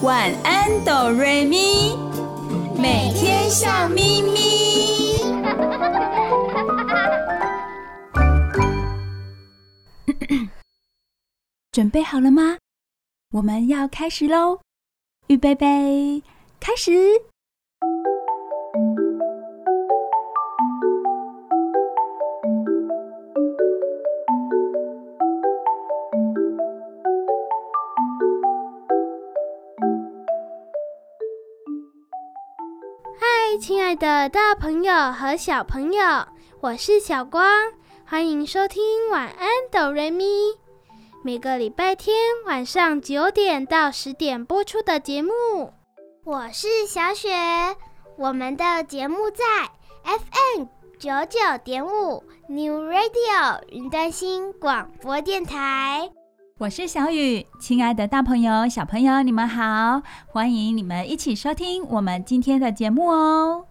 晚安，哆瑞咪，每天笑眯眯。准备好了吗？我们要开始喽！预备备，开始。的大朋友和小朋友，我是小光，欢迎收听晚安哆瑞咪。每个礼拜天晚上九点到十点播出的节目。我是小雪，我们的节目在 FM 九九点五 New Radio 云端新广播电台。我是小雨，亲爱的大朋友、小朋友，你们好！欢迎你们一起收听我们今天的节目哦。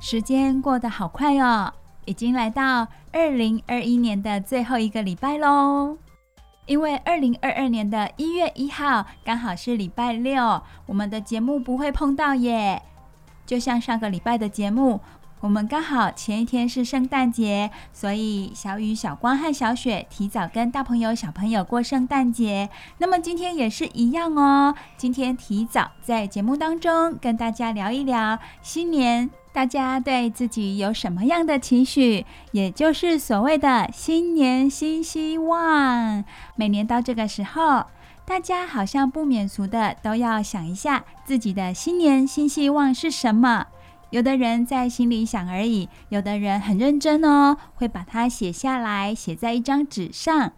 时间过得好快哦，已经来到二零二一年的最后一个礼拜喽。因为二零二二年的一月一号刚好是礼拜六，我们的节目不会碰到耶。就像上个礼拜的节目，我们刚好前一天是圣诞节，所以小雨、小光和小雪提早跟大朋友、小朋友过圣诞节。那么今天也是一样哦，今天提早在节目当中跟大家聊一聊新年。大家对自己有什么样的期许？也就是所谓的新年新希望。每年到这个时候，大家好像不免俗的都要想一下自己的新年新希望是什么。有的人在心里想而已，有的人很认真哦，会把它写下来，写在一张纸上。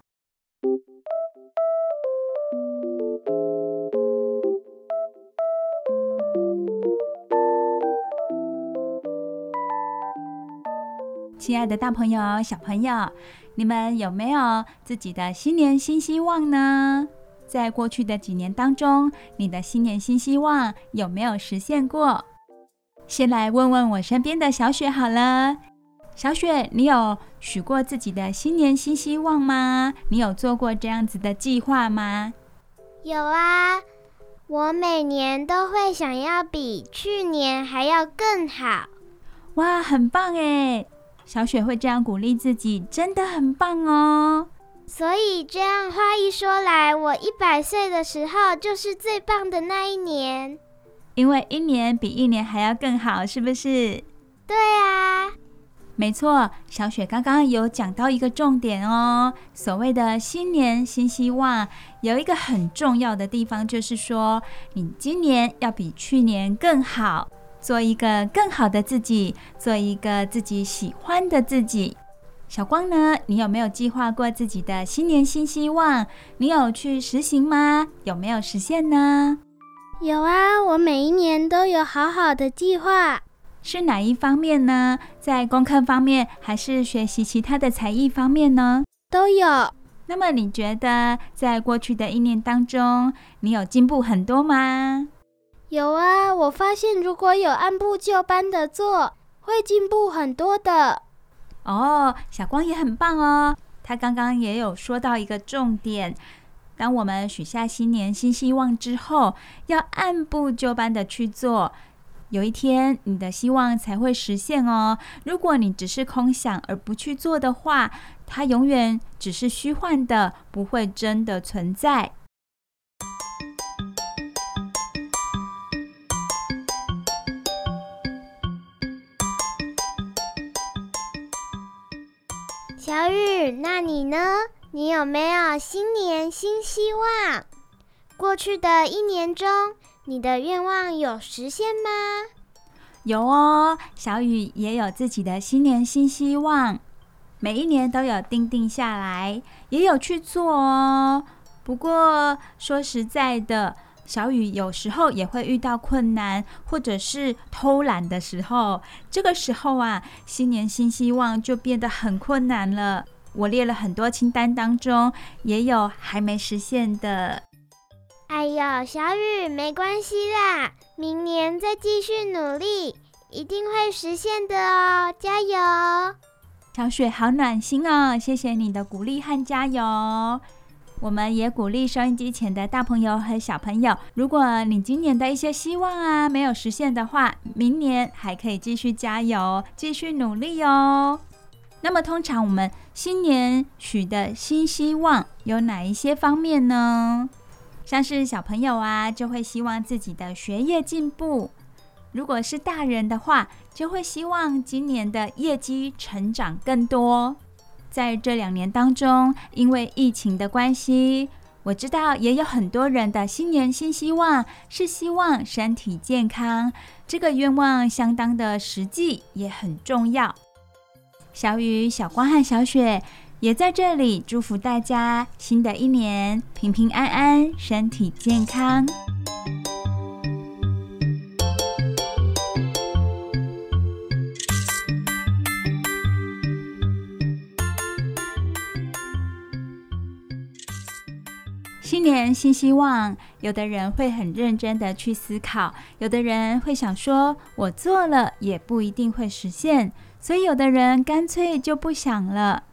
亲爱的大朋友、小朋友，你们有没有自己的新年新希望呢？在过去的几年当中，你的新年新希望有没有实现过？先来问问我身边的小雪好了。小雪，你有许过自己的新年新希望吗？你有做过这样子的计划吗？有啊，我每年都会想要比去年还要更好。哇，很棒哎！小雪会这样鼓励自己，真的很棒哦。所以这样话一说来，我一百岁的时候就是最棒的那一年。因为一年比一年还要更好，是不是？对啊，没错。小雪刚刚有讲到一个重点哦，所谓的新年新希望，有一个很重要的地方，就是说你今年要比去年更好。做一个更好的自己，做一个自己喜欢的自己。小光呢？你有没有计划过自己的新年新希望？你有去实行吗？有没有实现呢？有啊，我每一年都有好好的计划。是哪一方面呢？在功课方面，还是学习其他的才艺方面呢？都有。那么你觉得，在过去的一年当中，你有进步很多吗？有啊，我发现如果有按部就班的做，会进步很多的。哦，小光也很棒哦。他刚刚也有说到一个重点：当我们许下新年新希望之后，要按部就班的去做，有一天你的希望才会实现哦。如果你只是空想而不去做的话，它永远只是虚幻的，不会真的存在。小雨，那你呢？你有没有新年新希望？过去的一年中，你的愿望有实现吗？有哦，小雨也有自己的新年新希望，每一年都有定定下来，也有去做哦。不过说实在的，小雨有时候也会遇到困难，或者是偷懒的时候。这个时候啊，新年新希望就变得很困难了。我列了很多清单当中，也有还没实现的。哎呦，小雨，没关系啦，明年再继续努力，一定会实现的哦！加油！小雪好暖心哦，谢谢你的鼓励和加油。我们也鼓励收音机前的大朋友和小朋友，如果你今年的一些希望啊没有实现的话，明年还可以继续加油，继续努力哦。那么，通常我们新年许的新希望有哪一些方面呢？像是小朋友啊，就会希望自己的学业进步；如果是大人的话，就会希望今年的业绩成长更多。在这两年当中，因为疫情的关系，我知道也有很多人的新年新希望是希望身体健康，这个愿望相当的实际，也很重要。小雨、小光和小雪也在这里祝福大家，新的一年平平安安，身体健康。新年新希望，有的人会很认真的去思考，有的人会想说：“我做了也不一定会实现。”所以，有的人干脆就不想了。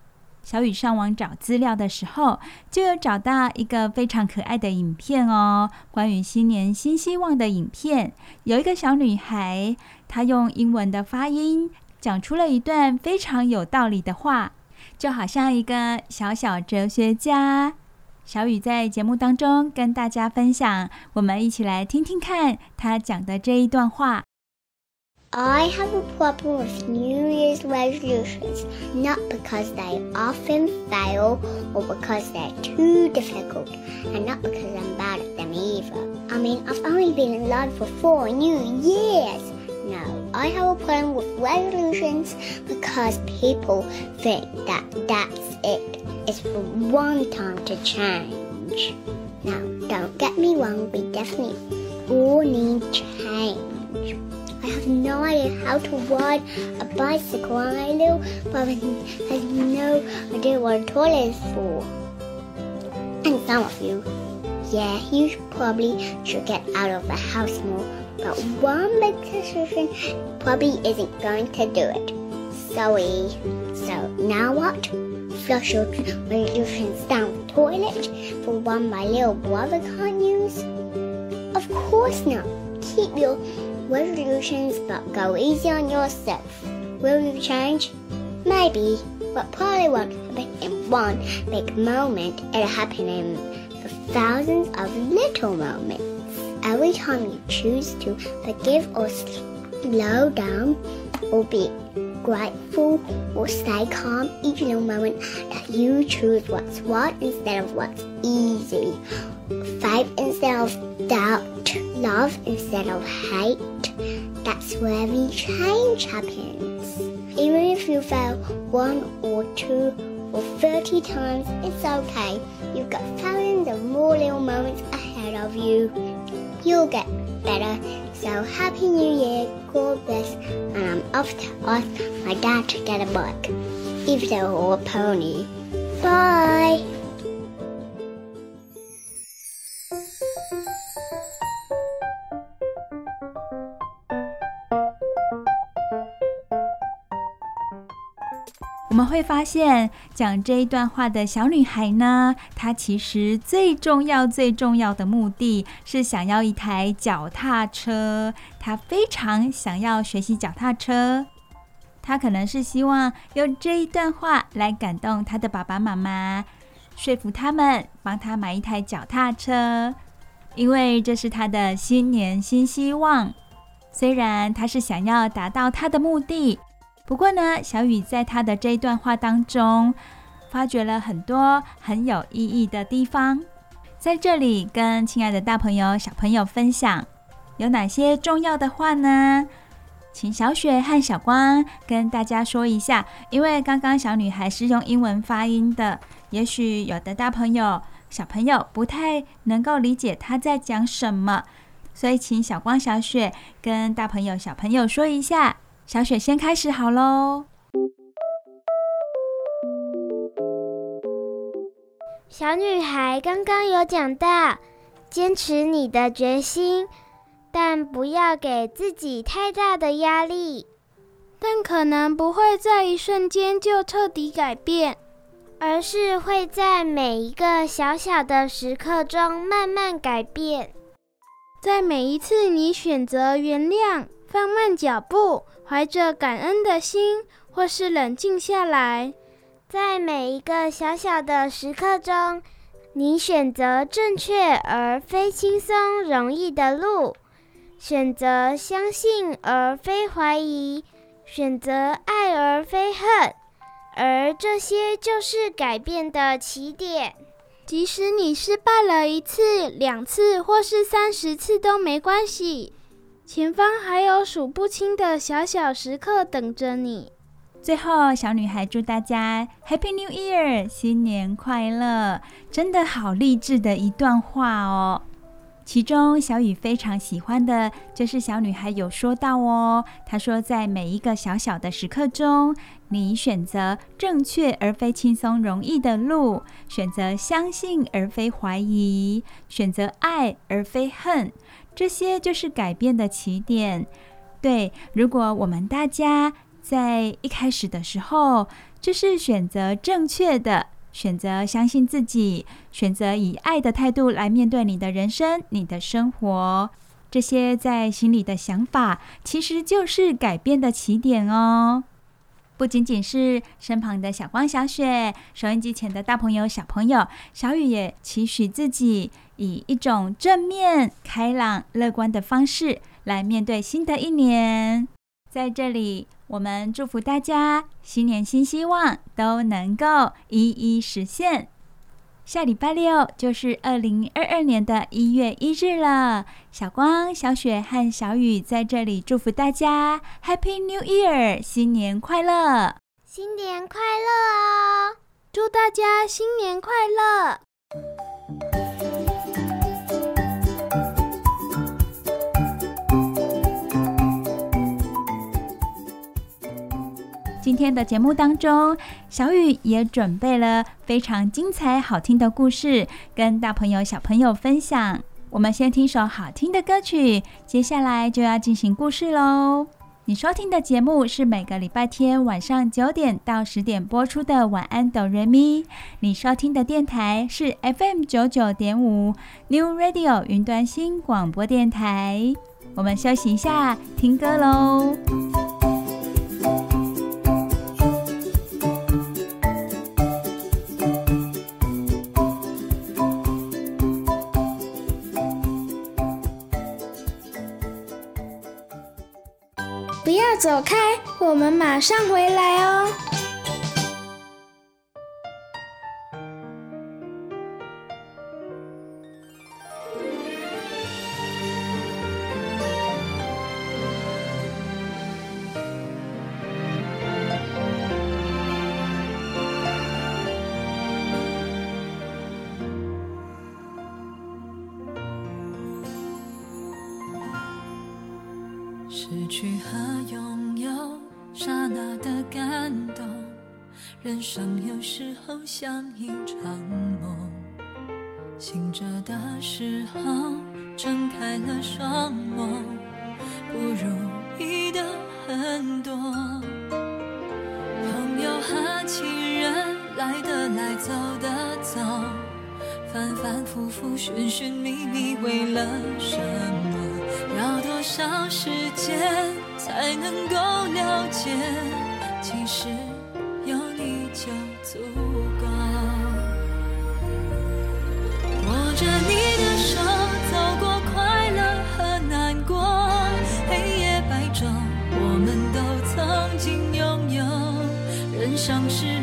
小雨上网找资料的时候，就有找到一个非常可爱的影片哦，关于新年新希望的影片。有一个小女孩，她用英文的发音讲出了一段非常有道理的话，就好像一个小小哲学家。小雨在节目当中跟大家分享，我们一起来听听看她讲的这一段话。I have a problem with New Year's resolutions, not because they often fail or because they're too difficult, and not because I'm bad at them either. I mean, I've only been alive for four new years. No, I have a problem with resolutions because people think that that's it. It's for one time to change. Now, don't get me wrong, we definitely all need change. I have no idea how to ride a bicycle, and my little brother has no idea what a toilet is for. And some of you, yeah, you probably should get out of the house more, but one big decision probably isn't going to do it. Sorry. So now what? Flush your resolutions down the toilet for one my little brother can't use? Of course not. Keep your resolutions, but go easy on yourself. Will you change? Maybe, but probably won't happen in one big moment. It'll happen in thousands of little moments. Every time you choose to forgive or slow down or be grateful or stay calm, each little moment that you choose what's right instead of what's easy, faith instead of doubt, love instead of hate, that's where the change happens. Even if you fail one or two or 30 times, it's okay. You've got thousands of more little moments ahead of you. You'll get better. So happy new year, God bless, and I'm off to ask my dad to get a bike, if there or a pony. Bye! 我们会发现，讲这一段话的小女孩呢，她其实最重要、最重要的目的是想要一台脚踏车。她非常想要学习脚踏车。她可能是希望用这一段话来感动她的爸爸妈妈，说服他们帮她买一台脚踏车，因为这是她的新年新希望。虽然她是想要达到她的目的。不过呢，小雨在他的这一段话当中，发掘了很多很有意义的地方，在这里跟亲爱的大朋友、小朋友分享，有哪些重要的话呢？请小雪和小光跟大家说一下，因为刚刚小女孩是用英文发音的，也许有的大朋友、小朋友不太能够理解她在讲什么，所以请小光、小雪跟大朋友、小朋友说一下。小雪先开始好喽。小女孩刚刚有讲到，坚持你的决心，但不要给自己太大的压力。但可能不会在一瞬间就彻底改变，而是会在每一个小小的时刻中慢慢改变。在每一次你选择原谅、放慢脚步，怀着感恩的心，或是冷静下来，在每一个小小的时刻中，你选择正确而非轻松容易的路，选择相信而非怀疑，选择爱而非恨，而这些就是改变的起点。即使你失败了一次、两次，或是三十次都没关系，前方还有数不清的小小时刻等着你。最后，小女孩祝大家 Happy New Year，新年快乐！真的好励志的一段话哦。其中，小雨非常喜欢的就是小女孩有说到哦，她说，在每一个小小的时刻中，你选择正确而非轻松容易的路，选择相信而非怀疑，选择爱而非恨，这些就是改变的起点。对，如果我们大家在一开始的时候就是选择正确的。选择相信自己，选择以爱的态度来面对你的人生、你的生活，这些在心里的想法，其实就是改变的起点哦。不仅仅是身旁的小光、小雪，收音机前的大朋友、小朋友，小雨也期许自己以一种正面、开朗、乐观的方式来面对新的一年。在这里。我们祝福大家新年新希望都能够一一实现。下礼拜六就是二零二二年的一月一日了。小光、小雪和小雨在这里祝福大家 Happy New Year，新年快乐！新年快乐哦！祝大家新年快乐！今天的节目当中，小雨也准备了非常精彩、好听的故事，跟大朋友、小朋友分享。我们先听首好听的歌曲，接下来就要进行故事喽。你收听的节目是每个礼拜天晚上九点到十点播出的《晚安，哆瑞咪》。你收听的电台是 FM 九九点五 New Radio 云端新广播电台。我们休息一下，听歌喽。走开，我们马上回来哦。像一场梦，醒着的时候睁开了双眸，不如意的很多。朋友和亲人来的来，走的走，反反复复，寻寻觅觅，为了什么？要多少时间才能够了解？其实有你就足着你的手，走过快乐和难过，黑夜白昼，我们都曾经拥有。人生是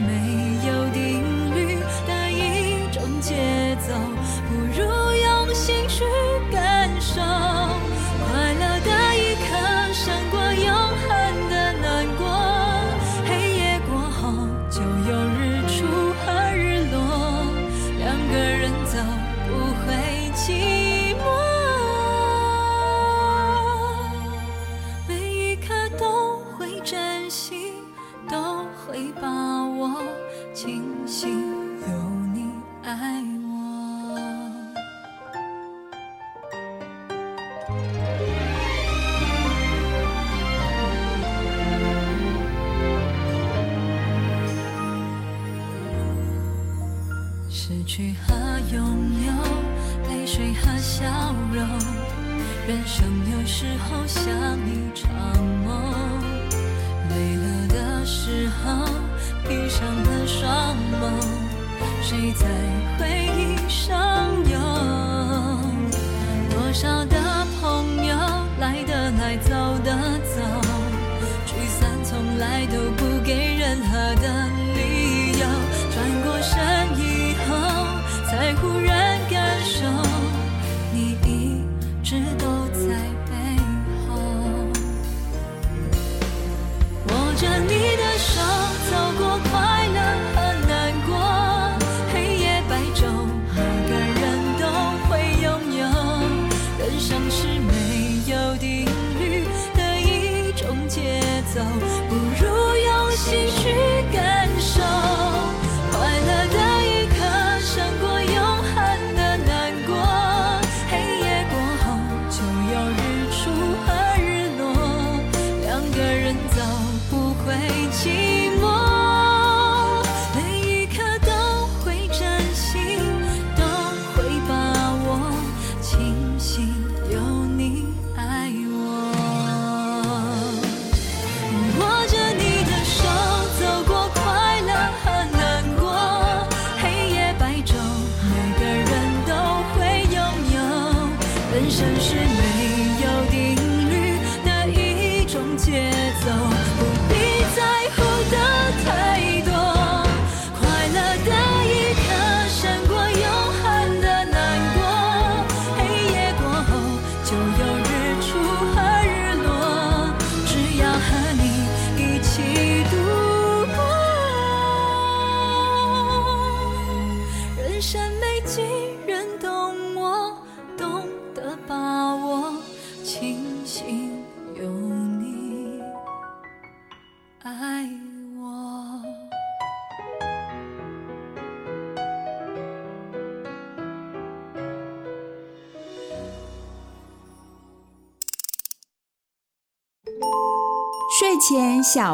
走，不如用心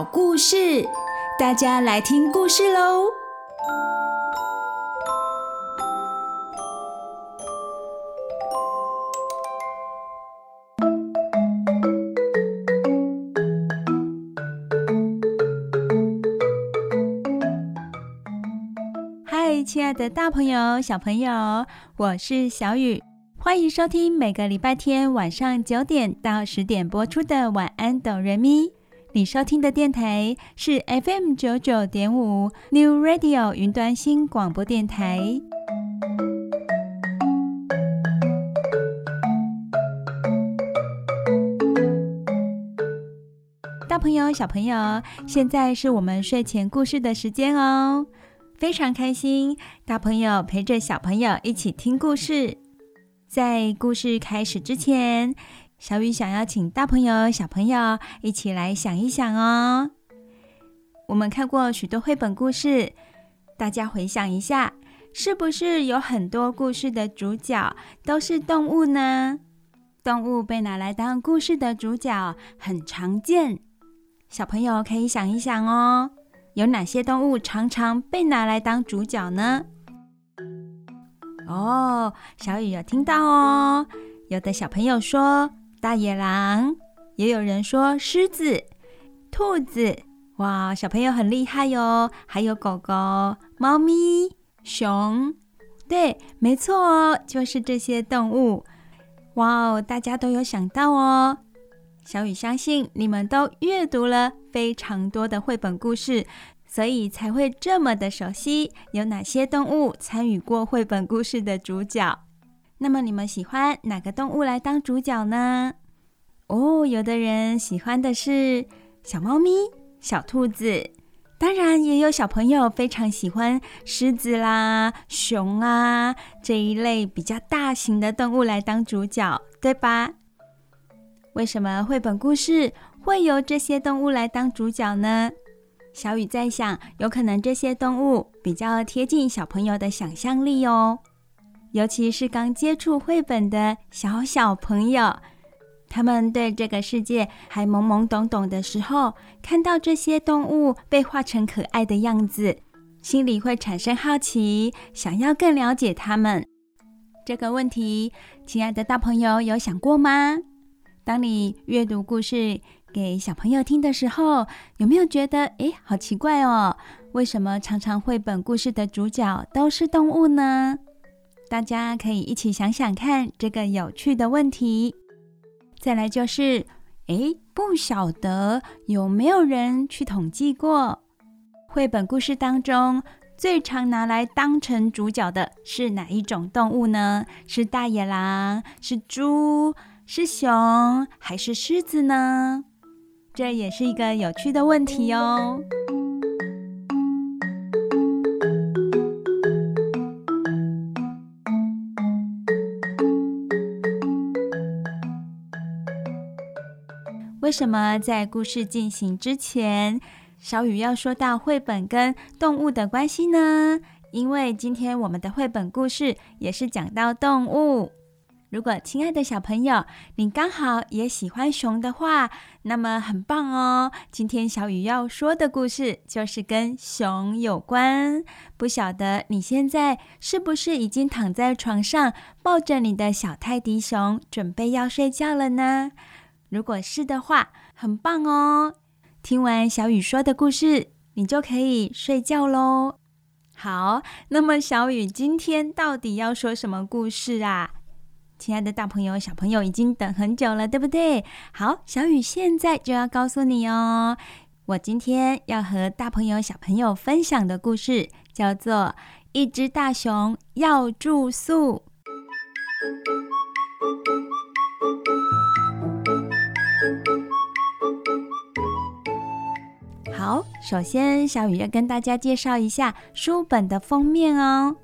故事，大家来听故事喽！嗨，亲爱的大朋友、小朋友，我是小雨，欢迎收听每个礼拜天晚上九点到十点播出的《晚安，哆瑞咪》。你收听的电台是 FM 九九点五 New Radio 云端新广播电台。大朋友、小朋友，现在是我们睡前故事的时间哦，非常开心，大朋友陪着小朋友一起听故事。在故事开始之前，小雨想要请大朋友、小朋友一起来想一想哦。我们看过许多绘本故事，大家回想一下，是不是有很多故事的主角都是动物呢？动物被拿来当故事的主角很常见，小朋友可以想一想哦，有哪些动物常常被拿来当主角呢？哦，小雨有听到哦，有的小朋友说。大野狼，也有人说狮子、兔子，哇，小朋友很厉害哟！还有狗狗、猫咪、熊，对，没错哦，就是这些动物。哇哦，大家都有想到哦。小雨相信你们都阅读了非常多的绘本故事，所以才会这么的熟悉有哪些动物参与过绘本故事的主角。那么你们喜欢哪个动物来当主角呢？哦，有的人喜欢的是小猫咪、小兔子，当然也有小朋友非常喜欢狮子啦、熊啊这一类比较大型的动物来当主角，对吧？为什么绘本故事会由这些动物来当主角呢？小雨在想，有可能这些动物比较贴近小朋友的想象力哦。尤其是刚接触绘本的小小朋友，他们对这个世界还懵懵懂懂的时候，看到这些动物被画成可爱的样子，心里会产生好奇，想要更了解他们。这个问题，亲爱的大朋友有想过吗？当你阅读故事给小朋友听的时候，有没有觉得，诶，好奇怪哦？为什么常常绘本故事的主角都是动物呢？大家可以一起想想看这个有趣的问题。再来就是，诶，不晓得有没有人去统计过，绘本故事当中最常拿来当成主角的是哪一种动物呢？是大野狼，是猪，是熊，还是狮子呢？这也是一个有趣的问题哦。为什么在故事进行之前，小雨要说到绘本跟动物的关系呢？因为今天我们的绘本故事也是讲到动物。如果亲爱的小朋友，你刚好也喜欢熊的话，那么很棒哦。今天小雨要说的故事就是跟熊有关。不晓得你现在是不是已经躺在床上，抱着你的小泰迪熊，准备要睡觉了呢？如果是的话，很棒哦！听完小雨说的故事，你就可以睡觉喽。好，那么小雨今天到底要说什么故事啊？亲爱的大朋友、小朋友已经等很久了，对不对？好，小雨现在就要告诉你哦。我今天要和大朋友、小朋友分享的故事叫做《一只大熊要住宿》。好，首先小雨要跟大家介绍一下书本的封面哦。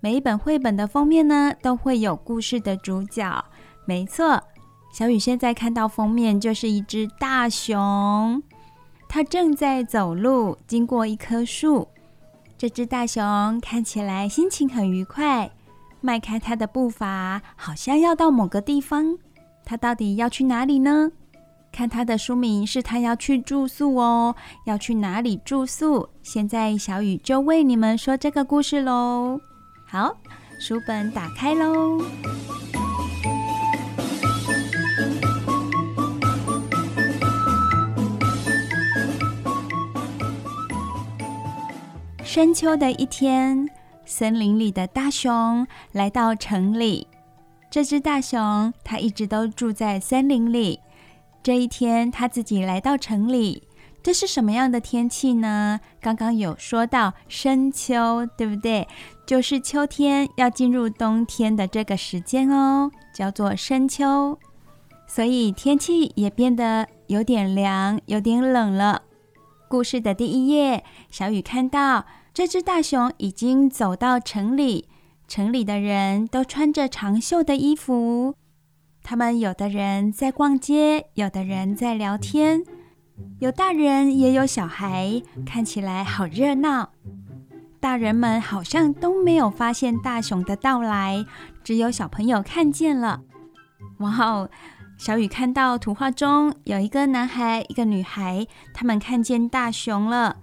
每一本绘本的封面呢，都会有故事的主角。没错，小雨现在看到封面就是一只大熊，它正在走路，经过一棵树。这只大熊看起来心情很愉快，迈开它的步伐，好像要到某个地方。它到底要去哪里呢？看他的书名是他要去住宿哦，要去哪里住宿？现在小雨就为你们说这个故事喽。好，书本打开喽。深秋的一天，森林里的大熊来到城里。这只大熊，它一直都住在森林里。这一天，他自己来到城里，这是什么样的天气呢？刚刚有说到深秋，对不对？就是秋天要进入冬天的这个时间哦，叫做深秋。所以天气也变得有点凉，有点冷了。故事的第一页，小雨看到这只大熊已经走到城里，城里的人都穿着长袖的衣服。他们有的人在逛街，有的人在聊天，有大人也有小孩，看起来好热闹。大人们好像都没有发现大熊的到来，只有小朋友看见了。哇哦！小雨看到图画中有一个男孩，一个女孩，他们看见大熊了，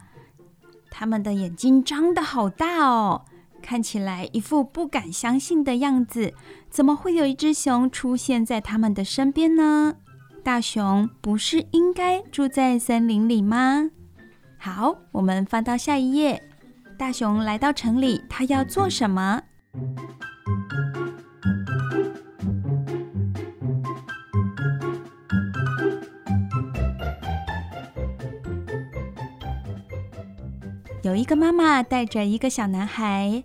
他们的眼睛张得好大哦。看起来一副不敢相信的样子，怎么会有一只熊出现在他们的身边呢？大熊不是应该住在森林里吗？好，我们翻到下一页。大熊来到城里，他要做什么？有一个妈妈带着一个小男孩，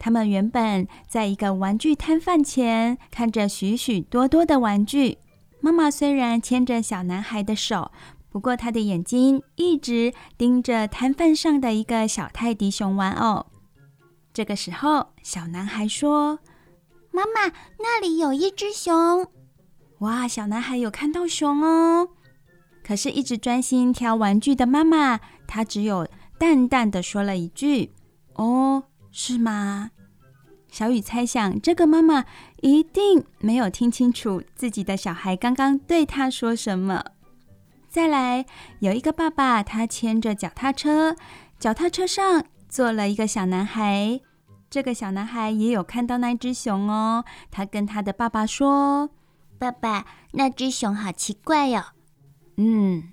他们原本在一个玩具摊贩前看着许许多多的玩具。妈妈虽然牵着小男孩的手，不过她的眼睛一直盯着摊贩上的一个小泰迪熊玩偶。这个时候，小男孩说：“妈妈，那里有一只熊。”哇，小男孩有看到熊哦。可是，一直专心挑玩具的妈妈，她只有。淡淡的说了一句：“哦，是吗？”小雨猜想，这个妈妈一定没有听清楚自己的小孩刚刚对她说什么。再来，有一个爸爸，他牵着脚踏车，脚踏车上坐了一个小男孩。这个小男孩也有看到那只熊哦。他跟他的爸爸说：“爸爸，那只熊好奇怪哟。”嗯。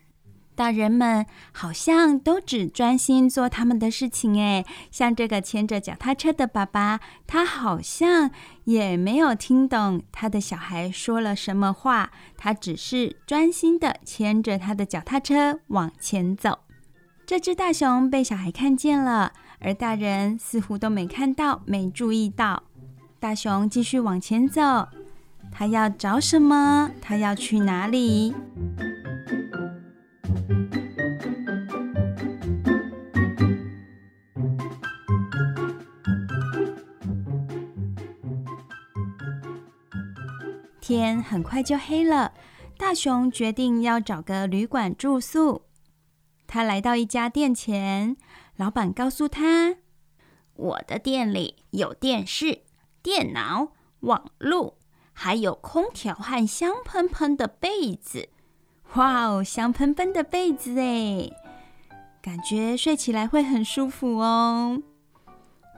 大人们好像都只专心做他们的事情哎，像这个牵着脚踏车的爸爸，他好像也没有听懂他的小孩说了什么话，他只是专心的牵着他的脚踏车往前走。这只大熊被小孩看见了，而大人似乎都没看到、没注意到。大熊继续往前走，他要找什么？他要去哪里？天很快就黑了，大熊决定要找个旅馆住宿。他来到一家店前，老板告诉他：“我的店里有电视、电脑、网路，还有空调和香喷喷的被子。”哇哦，香喷喷的被子哎，感觉睡起来会很舒服哦。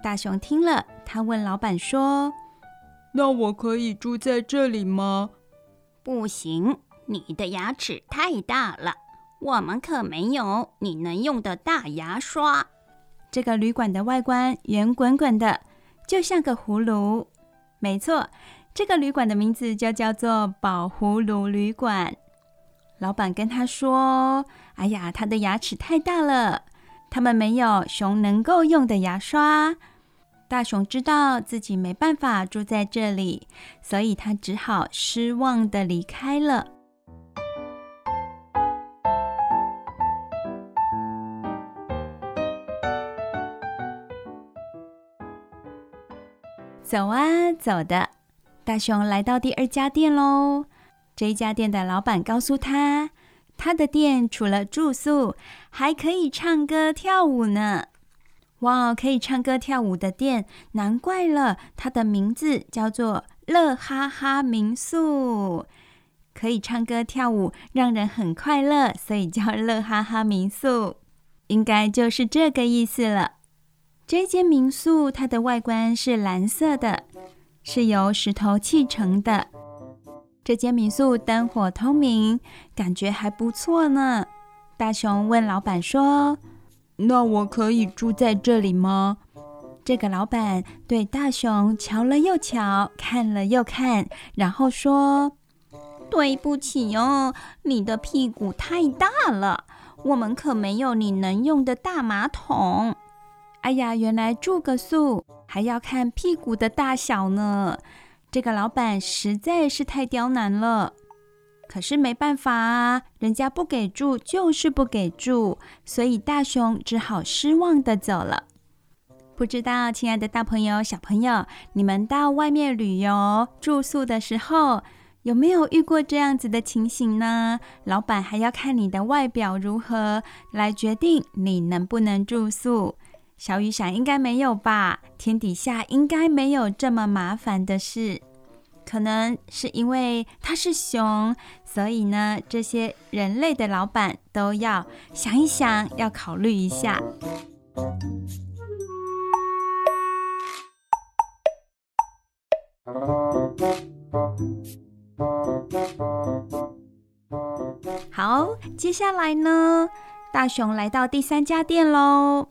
大熊听了，他问老板说。那我可以住在这里吗？不行，你的牙齿太大了，我们可没有你能用的大牙刷。这个旅馆的外观圆滚滚的，就像个葫芦。没错，这个旅馆的名字就叫做宝葫芦旅馆。老板跟他说：“哎呀，他的牙齿太大了，他们没有熊能够用的牙刷。”大熊知道自己没办法住在这里，所以他只好失望地离开了。走啊走的，大熊来到第二家店喽。这一家店的老板告诉他，他的店除了住宿，还可以唱歌跳舞呢。哇，可以唱歌跳舞的店，难怪了，它的名字叫做乐哈哈民宿。可以唱歌跳舞，让人很快乐，所以叫乐哈哈民宿，应该就是这个意思了。这间民宿它的外观是蓝色的，是由石头砌成的。这间民宿灯火通明，感觉还不错呢。大熊问老板说。那我可以住在这里吗？这个老板对大熊瞧了又瞧，看了又看，然后说：“对不起哦，你的屁股太大了，我们可没有你能用的大马桶。”哎呀，原来住个宿还要看屁股的大小呢。这个老板实在是太刁难了。可是没办法啊，人家不给住就是不给住，所以大熊只好失望地走了。不知道，亲爱的大朋友、小朋友，你们到外面旅游住宿的时候，有没有遇过这样子的情形呢？老板还要看你的外表如何来决定你能不能住宿。小雨想应该没有吧？天底下应该没有这么麻烦的事。可能是因为它是熊，所以呢，这些人类的老板都要想一想，要考虑一下。好，接下来呢，大熊来到第三家店喽。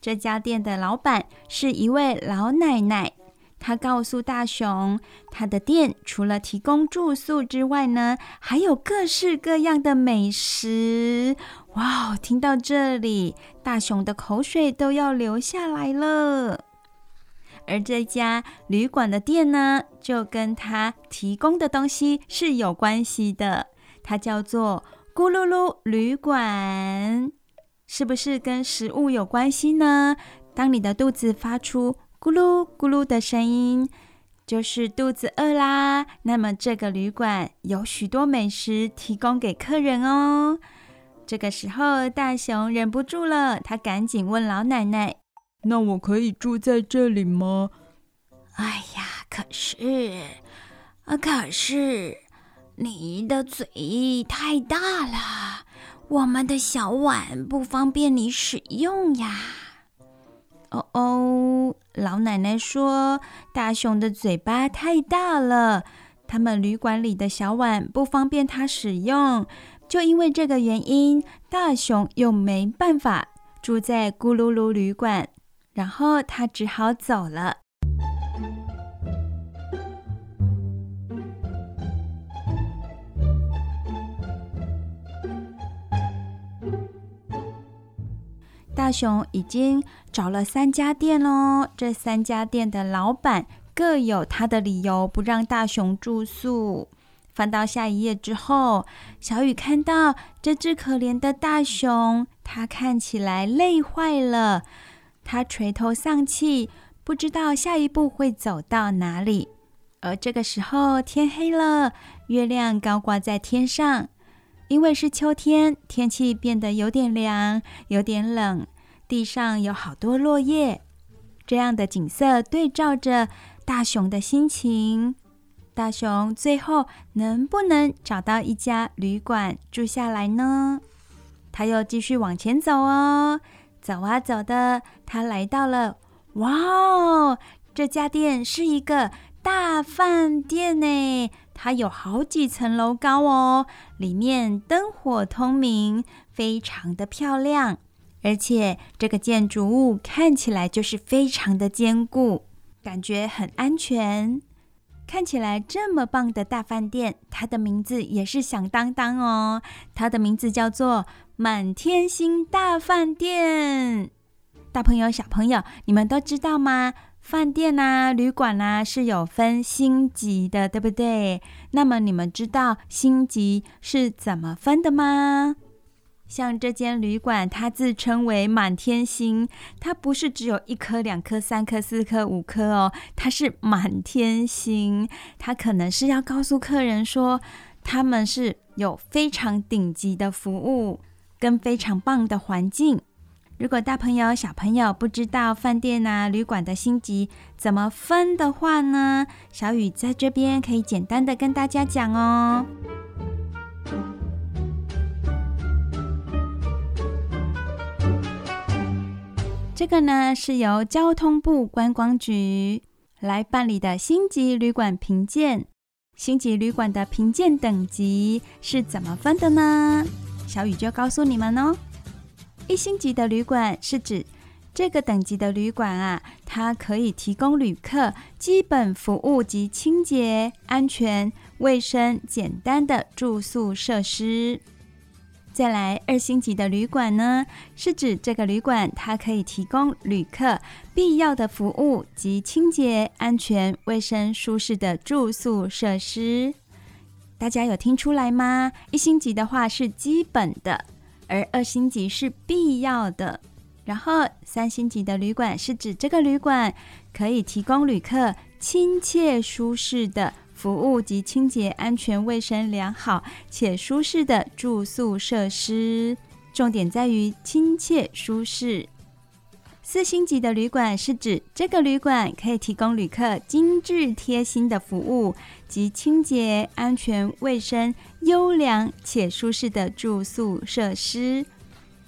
这家店的老板是一位老奶奶。他告诉大熊，他的店除了提供住宿之外呢，还有各式各样的美食。哇，听到这里，大熊的口水都要流下来了。而这家旅馆的店呢，就跟他提供的东西是有关系的。它叫做“咕噜噜旅馆”，是不是跟食物有关系呢？当你的肚子发出咕噜咕噜的声音，就是肚子饿啦。那么这个旅馆有许多美食提供给客人哦。这个时候，大熊忍不住了，他赶紧问老奶奶：“那我可以住在这里吗？”哎呀，可是啊，可是你的嘴太大了，我们的小碗不方便你使用呀。哦哦，老奶奶说大熊的嘴巴太大了，他们旅馆里的小碗不方便他使用。就因为这个原因，大熊又没办法住在咕噜噜旅馆，然后他只好走了。大熊已经找了三家店喽，这三家店的老板各有他的理由不让大熊住宿。翻到下一页之后，小雨看到这只可怜的大熊，它看起来累坏了，它垂头丧气，不知道下一步会走到哪里。而这个时候天黑了，月亮高挂在天上。因为是秋天，天气变得有点凉，有点冷，地上有好多落叶。这样的景色对照着大熊的心情，大熊最后能不能找到一家旅馆住下来呢？他又继续往前走哦，走啊走的，他来到了，哇哦，这家店是一个大饭店呢。它有好几层楼高哦，里面灯火通明，非常的漂亮，而且这个建筑物看起来就是非常的坚固，感觉很安全。看起来这么棒的大饭店，它的名字也是响当当哦，它的名字叫做满天星大饭店。大朋友、小朋友，你们都知道吗？饭店啊，旅馆啊，是有分星级的，对不对？那么你们知道星级是怎么分的吗？像这间旅馆，它自称为满天星，它不是只有一颗、两颗、三颗、四颗、五颗哦，它是满天星。它可能是要告诉客人说，他们是有非常顶级的服务跟非常棒的环境。如果大朋友、小朋友不知道饭店啊、旅馆的星级怎么分的话呢？小雨在这边可以简单的跟大家讲哦。这个呢是由交通部观光局来办理的星级旅馆评鉴。星级旅馆的评鉴等级是怎么分的呢？小雨就告诉你们哦。一星级的旅馆是指这个等级的旅馆啊，它可以提供旅客基本服务及清洁、安全、卫生、简单的住宿设施。再来，二星级的旅馆呢，是指这个旅馆它可以提供旅客必要的服务及清洁、安全、卫生、舒适的住宿设施。大家有听出来吗？一星级的话是基本的。而二星级是必要的，然后三星级的旅馆是指这个旅馆可以提供旅客亲切舒适的服务及清洁、安全、卫生良好且舒适的住宿设施，重点在于亲切舒适。四星级的旅馆是指这个旅馆可以提供旅客精致贴心的服务及清洁、安全、卫生、优良且舒适的住宿设施。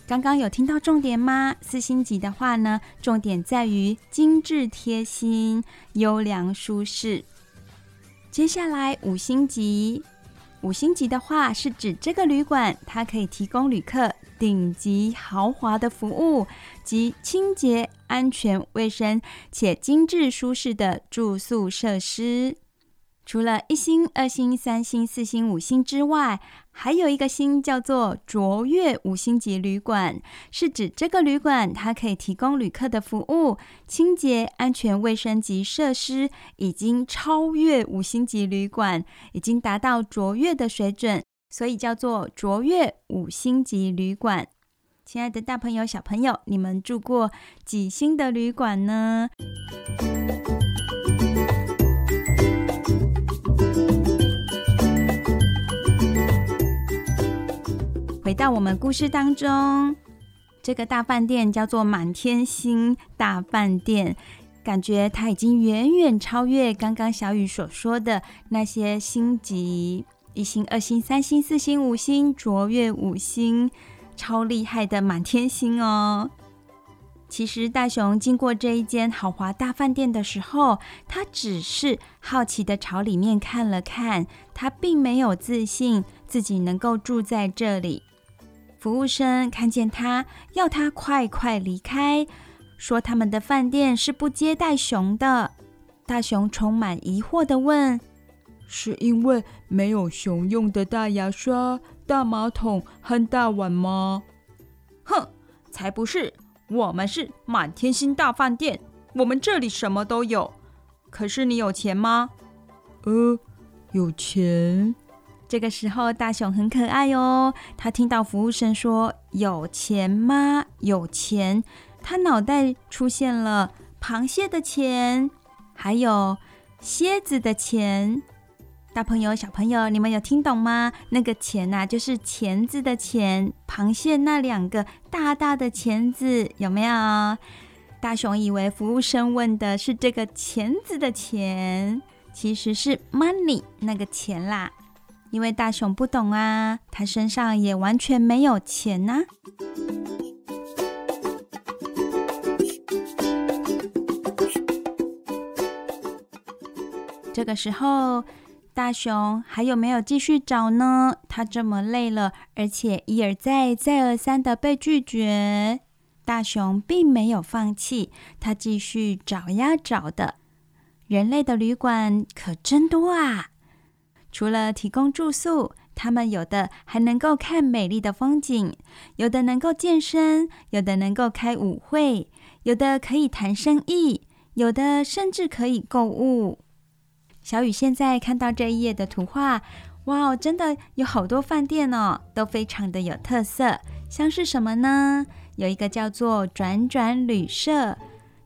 刚刚有听到重点吗？四星级的话呢，重点在于精致贴心、优良舒适。接下来五星级。五星级的话，是指这个旅馆，它可以提供旅客顶级豪华的服务及清洁、安全、卫生且精致舒适的住宿设施。除了一星、二星、三星、四星、五星之外，还有一个星叫做卓越五星级旅馆，是指这个旅馆它可以提供旅客的服务、清洁、安全、卫生及设施已经超越五星级旅馆，已经达到卓越的水准，所以叫做卓越五星级旅馆。亲爱的大朋友、小朋友，你们住过几星的旅馆呢？回到我们故事当中，这个大饭店叫做满天星大饭店，感觉它已经远远超越刚刚小雨所说的那些星级，一星、二星、三星、四星、五星，卓越五星，超厉害的满天星哦。其实大雄经过这一间豪华大饭店的时候，他只是好奇的朝里面看了看，他并没有自信自己能够住在这里。服务生看见他，要他快快离开，说他们的饭店是不接待熊的。大熊充满疑惑地问：“是因为没有熊用的大牙刷、大马桶和大碗吗？”“哼，才不是！”我们是满天星大饭店，我们这里什么都有。可是你有钱吗？呃，有钱。这个时候，大雄很可爱哦。他听到服务生说“有钱吗？有钱”，他脑袋出现了螃蟹的钱，还有蝎子的钱。大朋友、小朋友，你们有听懂吗？那个“钱”呐，就是钳子的“钱”，螃蟹那两个大大的钳子，有没有？大雄以为服务生问的是这个钳子的“钱”，其实是 money 那个钱啦。因为大雄不懂啊，他身上也完全没有钱呐。这个时候。大雄还有没有继续找呢？他这么累了，而且一而再、再而三的被拒绝。大雄并没有放弃，他继续找呀找的。人类的旅馆可真多啊！除了提供住宿，他们有的还能够看美丽的风景，有的能够健身，有的能够开舞会，有的可以谈生意，有的甚至可以购物。小雨现在看到这一页的图画，哇，真的有好多饭店哦，都非常的有特色。像是什么呢？有一个叫做转转旅社，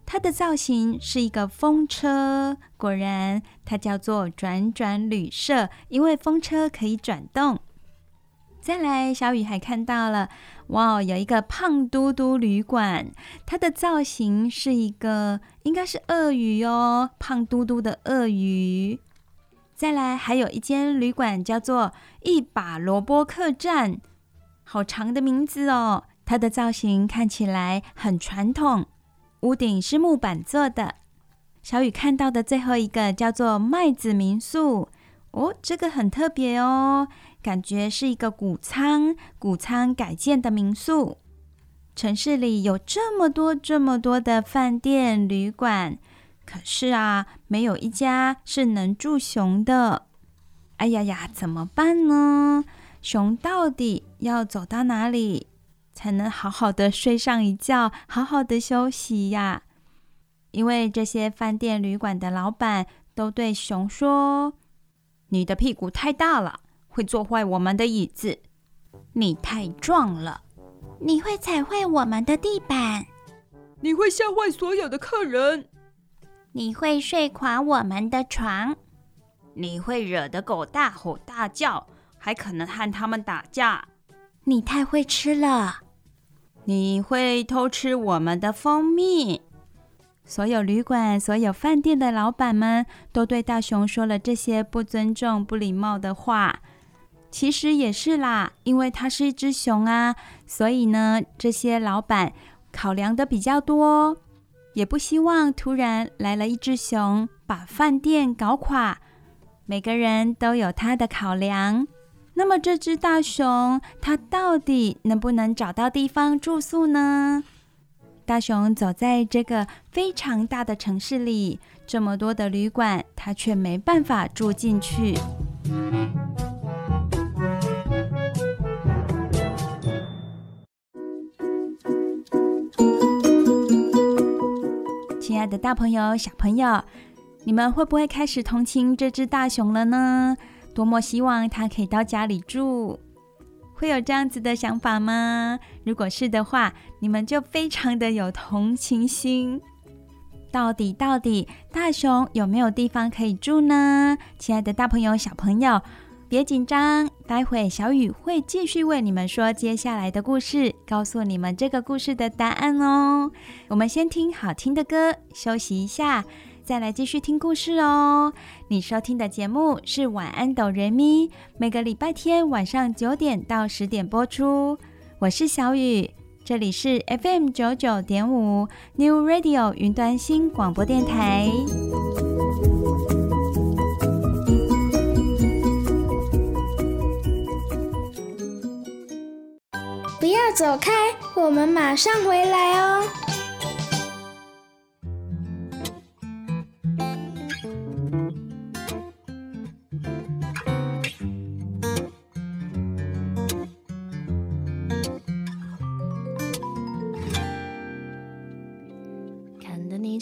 它的造型是一个风车。果然，它叫做转转旅社，因为风车可以转动。再来，小雨还看到了，哇，有一个胖嘟嘟旅馆，它的造型是一个，应该是鳄鱼哦，胖嘟嘟的鳄鱼。再来，还有一间旅馆叫做一把萝卜客栈，好长的名字哦。它的造型看起来很传统，屋顶是木板做的。小雨看到的最后一个叫做麦子民宿，哦，这个很特别哦。感觉是一个谷仓，谷仓改建的民宿。城市里有这么多、这么多的饭店、旅馆，可是啊，没有一家是能住熊的。哎呀呀，怎么办呢？熊到底要走到哪里才能好好的睡上一觉，好好的休息呀？因为这些饭店、旅馆的老板都对熊说：“你的屁股太大了。”会坐坏我们的椅子，你太壮了；你会踩坏我们的地板；你会吓坏所有的客人；你会睡垮我们的床；你会惹得狗大吼大叫，还可能和他们打架；你太会吃了；你会偷吃我们的蜂蜜。所有旅馆、所有饭店的老板们都对大熊说了这些不尊重、不礼貌的话。其实也是啦，因为它是一只熊啊，所以呢，这些老板考量的比较多，也不希望突然来了一只熊把饭店搞垮。每个人都有他的考量。那么这只大熊，它到底能不能找到地方住宿呢？大熊走在这个非常大的城市里，这么多的旅馆，它却没办法住进去。亲爱的大朋友、小朋友，你们会不会开始同情这只大熊了呢？多么希望它可以到家里住，会有这样子的想法吗？如果是的话，你们就非常的有同情心。到底到底，大熊有没有地方可以住呢？亲爱的大朋友、小朋友。别紧张，待会小雨会继续为你们说接下来的故事，告诉你们这个故事的答案哦。我们先听好听的歌，休息一下，再来继续听故事哦。你收听的节目是晚安哆瑞咪，每个礼拜天晚上九点到十点播出。我是小雨，这里是 FM 九九点五 New Radio 云端新广播电台。不要走开，我们马上回来哦。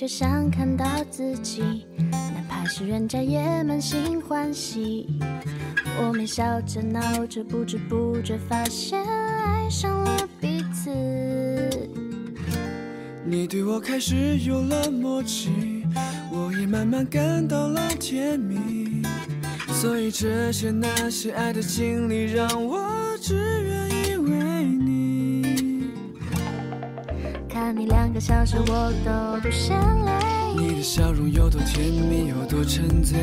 就想看到自己，哪怕是人家也满心欢喜。我们笑着闹着，不知不觉发现爱上了彼此。你对我开始有了默契，我也慢慢感到了甜蜜。所以这些那些爱的经历，让我个小时，我都不嫌累。你的笑容有多甜蜜，有多沉醉。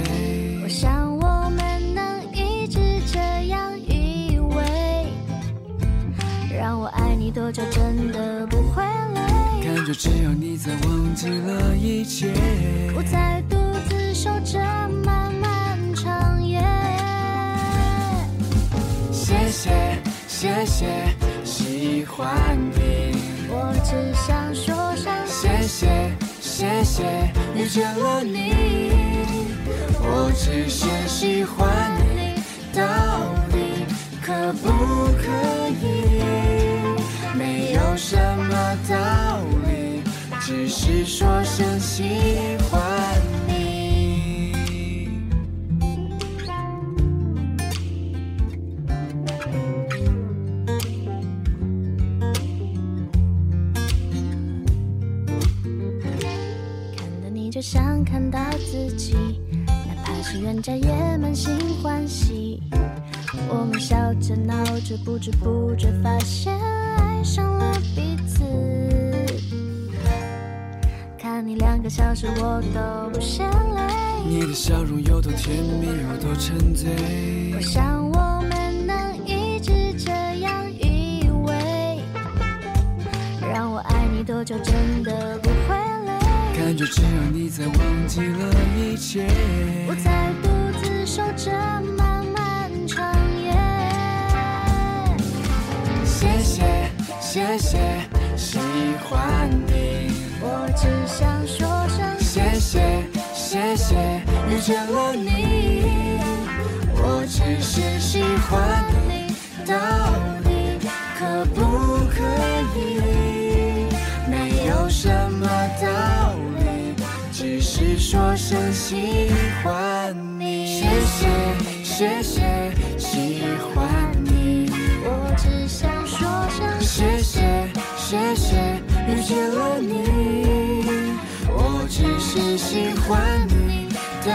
我想我们能一直这样依偎。让我爱你多久，真的不会累。感觉只有你在，忘记了一切。我在独自守着漫漫长夜。谢谢，谢谢，喜欢你。我只想说声谢谢，谢谢遇见了你。我只是喜欢你，到底可不可以？没有什么道理，只是说声谢知不觉发现爱上了彼此。看你两个小时，我都不嫌累。你的笑容有多甜蜜，有多沉醉。我想我谢谢，喜欢你。我只想说声谢谢，谢谢，遇见了你。我只是喜欢你，到底可不可以？没有什么道理。只是说声喜欢你，谢谢谢谢谢谢遇见了你。我只是喜欢你，到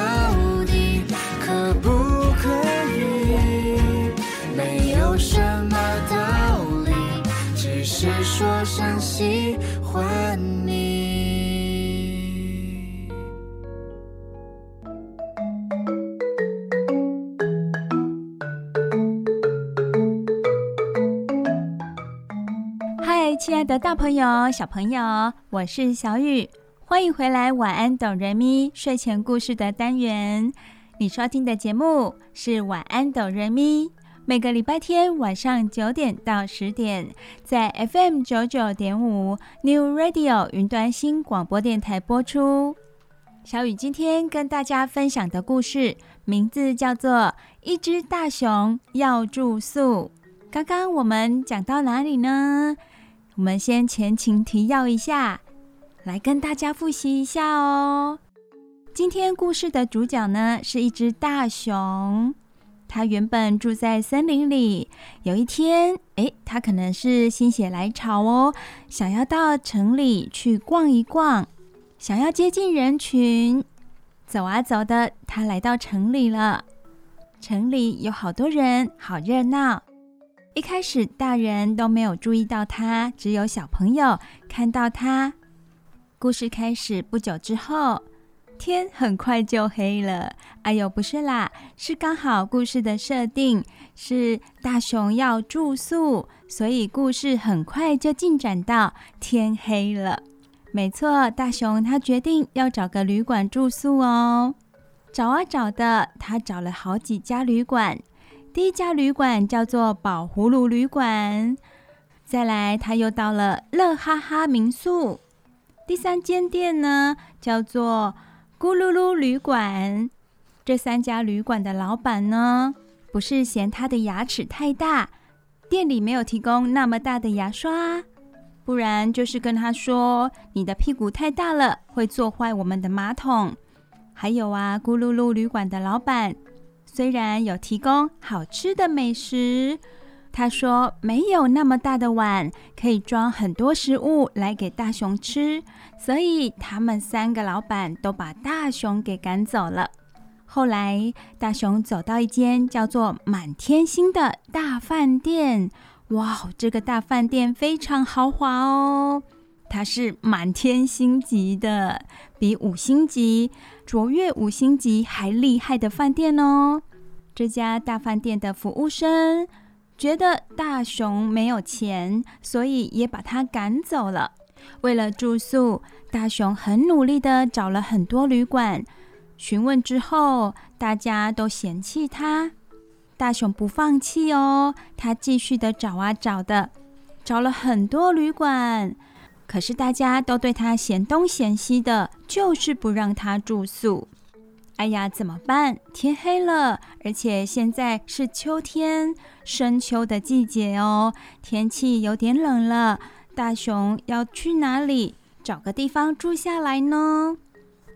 底可不可以？没有什么道理，只是说声喜欢你亲爱的大朋友、小朋友，我是小雨，欢迎回来！晚安，哆瑞咪睡前故事的单元。你收听的节目是晚安，哆瑞咪，每个礼拜天晚上九点到十点，在 FM 九九点五 New Radio 云端新广播电台播出。小雨今天跟大家分享的故事名字叫做《一只大熊要住宿》。刚刚我们讲到哪里呢？我们先前情提要一下，来跟大家复习一下哦。今天故事的主角呢，是一只大熊。它原本住在森林里。有一天，诶，它可能是心血来潮哦，想要到城里去逛一逛，想要接近人群。走啊走的，它来到城里了。城里有好多人，好热闹。一开始，大人都没有注意到他，只有小朋友看到他。故事开始不久之后，天很快就黑了。哎呦，不是啦，是刚好故事的设定是大熊要住宿，所以故事很快就进展到天黑了。没错，大熊他决定要找个旅馆住宿哦。找啊找的，他找了好几家旅馆。第一家旅馆叫做宝葫芦旅馆，再来他又到了乐哈哈民宿。第三间店呢叫做咕噜噜旅馆。这三家旅馆的老板呢，不是嫌他的牙齿太大，店里没有提供那么大的牙刷，不然就是跟他说你的屁股太大了，会坐坏我们的马桶。还有啊，咕噜噜旅馆的老板。虽然有提供好吃的美食，他说没有那么大的碗可以装很多食物来给大熊吃，所以他们三个老板都把大熊给赶走了。后来，大熊走到一间叫做满天星的大饭店，哇，这个大饭店非常豪华哦，它是满天星级的，比五星级、卓越五星级还厉害的饭店哦。这家大饭店的服务生觉得大熊没有钱，所以也把他赶走了。为了住宿，大熊很努力地找了很多旅馆。询问之后，大家都嫌弃他。大熊不放弃哦，他继续的找啊找的，找了很多旅馆，可是大家都对他嫌东嫌西的，就是不让他住宿。哎呀，怎么办？天黑了，而且现在是秋天，深秋的季节哦，天气有点冷了。大熊要去哪里找个地方住下来呢？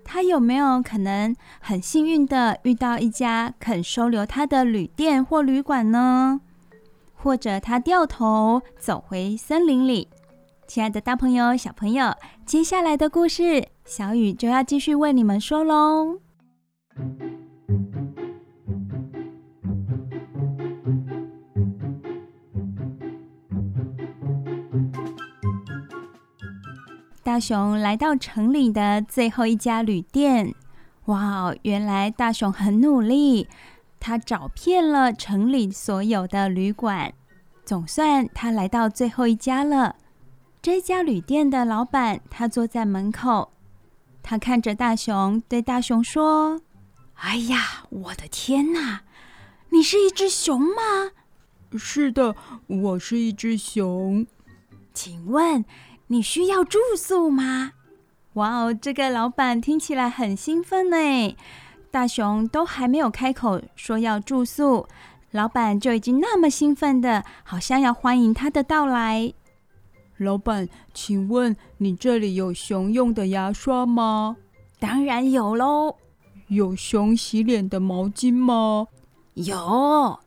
他有没有可能很幸运的遇到一家肯收留他的旅店或旅馆呢？或者他掉头走回森林里？亲爱的大朋友、小朋友，接下来的故事，小雨就要继续为你们说喽。大熊来到城里的最后一家旅店。哇，原来大熊很努力，他找遍了城里所有的旅馆，总算他来到最后一家了。这家旅店的老板，他坐在门口，他看着大熊，对大熊说。哎呀，我的天哪！你是一只熊吗？是的，我是一只熊。请问你需要住宿吗？哇哦，这个老板听起来很兴奋呢。大熊都还没有开口说要住宿，老板就已经那么兴奋的，好像要欢迎他的到来。老板，请问你这里有熊用的牙刷吗？当然有喽。有熊洗脸的毛巾吗？有。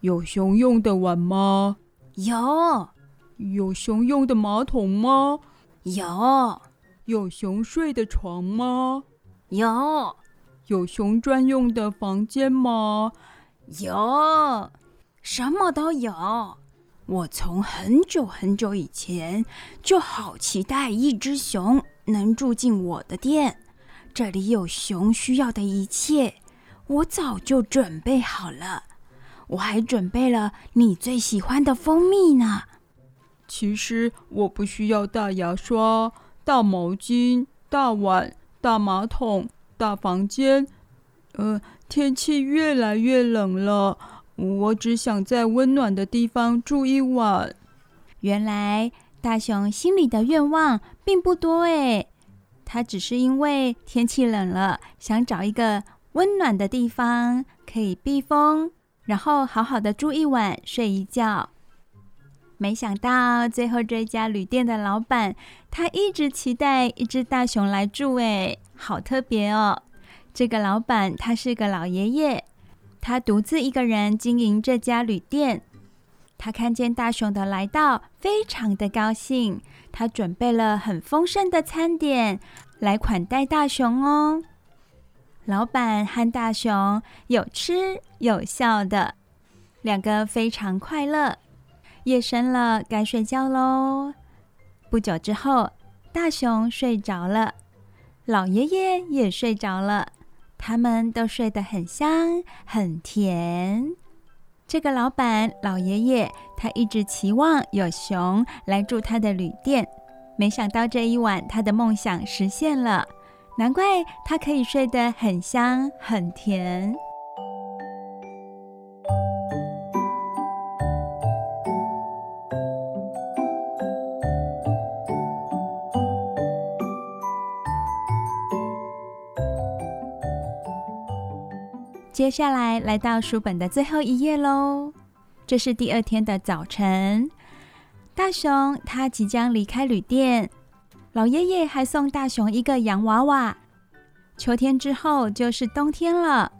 有熊用的碗吗？有。有熊用的马桶吗？有。有熊睡的床吗？有。有熊专用的房间吗？有。什么都有。我从很久很久以前就好期待一只熊能住进我的店。这里有熊需要的一切，我早就准备好了。我还准备了你最喜欢的蜂蜜呢。其实我不需要大牙刷、大毛巾、大碗、大马桶、大房间。呃，天气越来越冷了，我只想在温暖的地方住一晚。原来大熊心里的愿望并不多诶。他只是因为天气冷了，想找一个温暖的地方可以避风，然后好好的住一晚，睡一觉。没想到最后这家旅店的老板，他一直期待一只大熊来住，诶，好特别哦！这个老板他是个老爷爷，他独自一个人经营这家旅店。他看见大熊的来到，非常的高兴。他准备了很丰盛的餐点来款待大熊哦。老板和大熊有吃有笑的，两个非常快乐。夜深了，该睡觉喽。不久之后，大熊睡着了。老爷爷也睡着了，他们都睡得很香很甜。这个老板老爷爷，他一直期望有熊来住他的旅店，没想到这一晚他的梦想实现了，难怪他可以睡得很香很甜。接下来来到书本的最后一页喽。这是第二天的早晨，大熊他即将离开旅店，老爷爷还送大熊一个洋娃娃。秋天之后就是冬天了。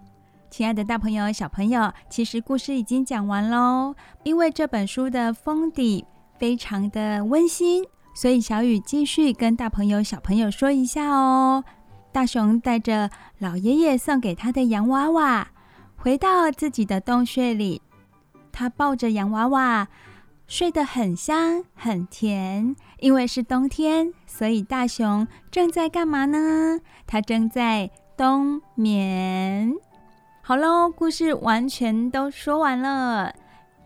亲爱的大朋友、小朋友，其实故事已经讲完喽。因为这本书的封底非常的温馨，所以小雨继续跟大朋友、小朋友说一下哦。大熊带着老爷爷送给他的洋娃娃，回到自己的洞穴里。他抱着洋娃娃，睡得很香很甜。因为是冬天，所以大熊正在干嘛呢？他正在冬眠。好喽，故事完全都说完了。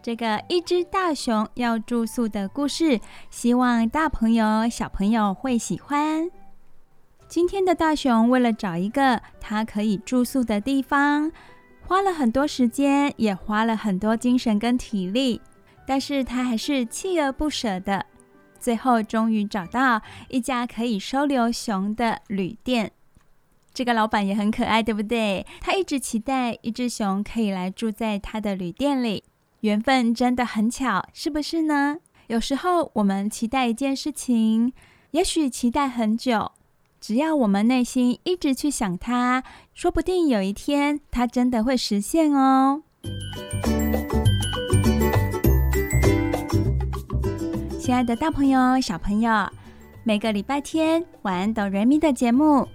这个一只大熊要住宿的故事，希望大朋友小朋友会喜欢。今天的大熊为了找一个他可以住宿的地方，花了很多时间，也花了很多精神跟体力，但是他还是锲而不舍的，最后终于找到一家可以收留熊的旅店。这个老板也很可爱，对不对？他一直期待一只熊可以来住在他的旅店里，缘分真的很巧，是不是呢？有时候我们期待一件事情，也许期待很久。只要我们内心一直去想它，说不定有一天它真的会实现哦。亲爱的大朋友、小朋友，每个礼拜天晚安哆瑞咪的节目，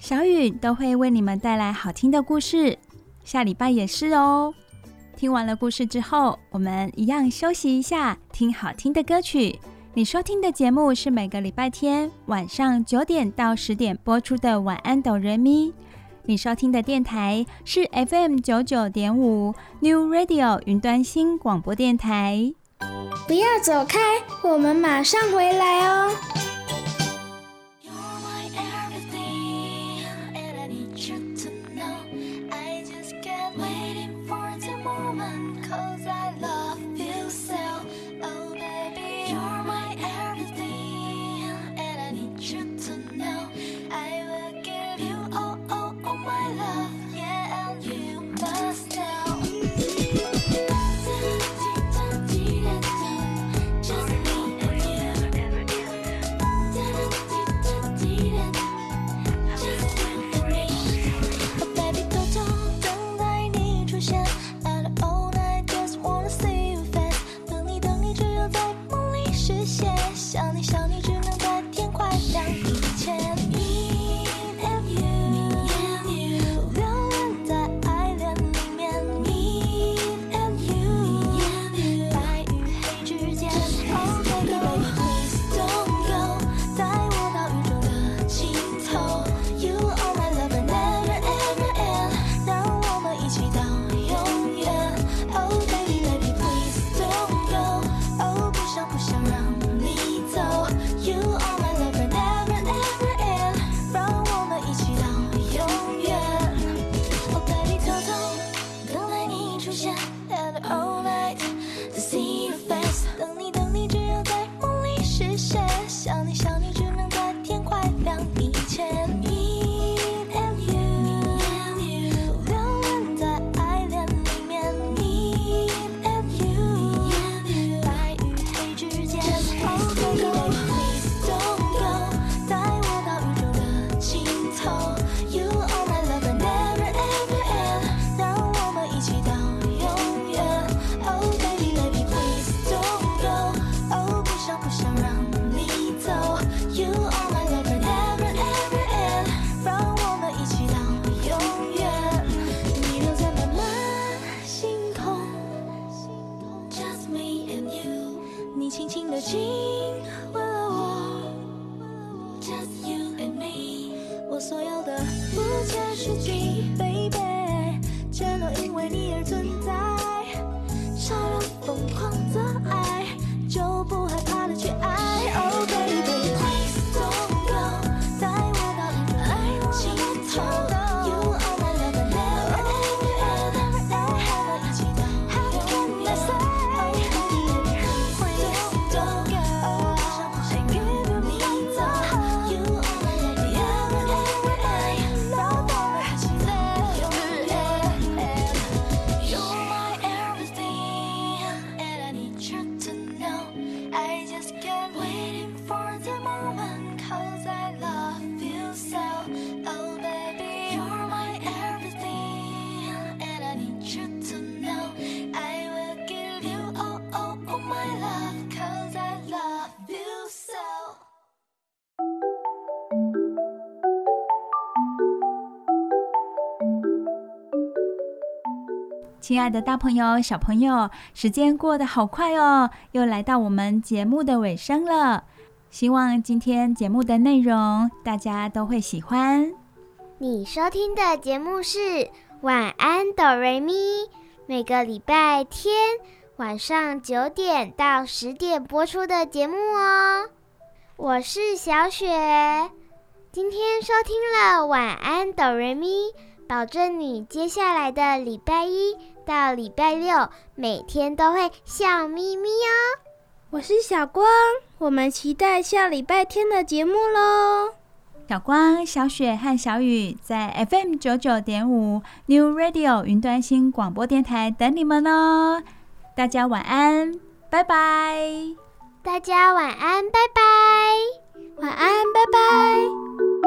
小雨都会为你们带来好听的故事。下礼拜也是哦。听完了故事之后，我们一样休息一下，听好听的歌曲。你收听的节目是每个礼拜天晚上九点到十点播出的《晚安，哆瑞咪》。你收听的电台是 FM 九九点五 New Radio 云端新广播电台。不要走开，我们马上回来哦。亲爱的大朋友、小朋友，时间过得好快哦，又来到我们节目的尾声了。希望今天节目的内容大家都会喜欢。你收听的节目是《晚安，哆瑞咪》，每个礼拜天晚上九点到十点播出的节目哦。我是小雪，今天收听了《晚安，哆瑞咪》，保证你接下来的礼拜一。到礼拜六，每天都会笑眯眯哦。我是小光，我们期待下礼拜天的节目喽。小光、小雪和小雨在 FM 九九点五 New Radio 云端新广播电台等你们哦。大家晚安，拜拜。大家晚安，拜拜。晚安，拜拜。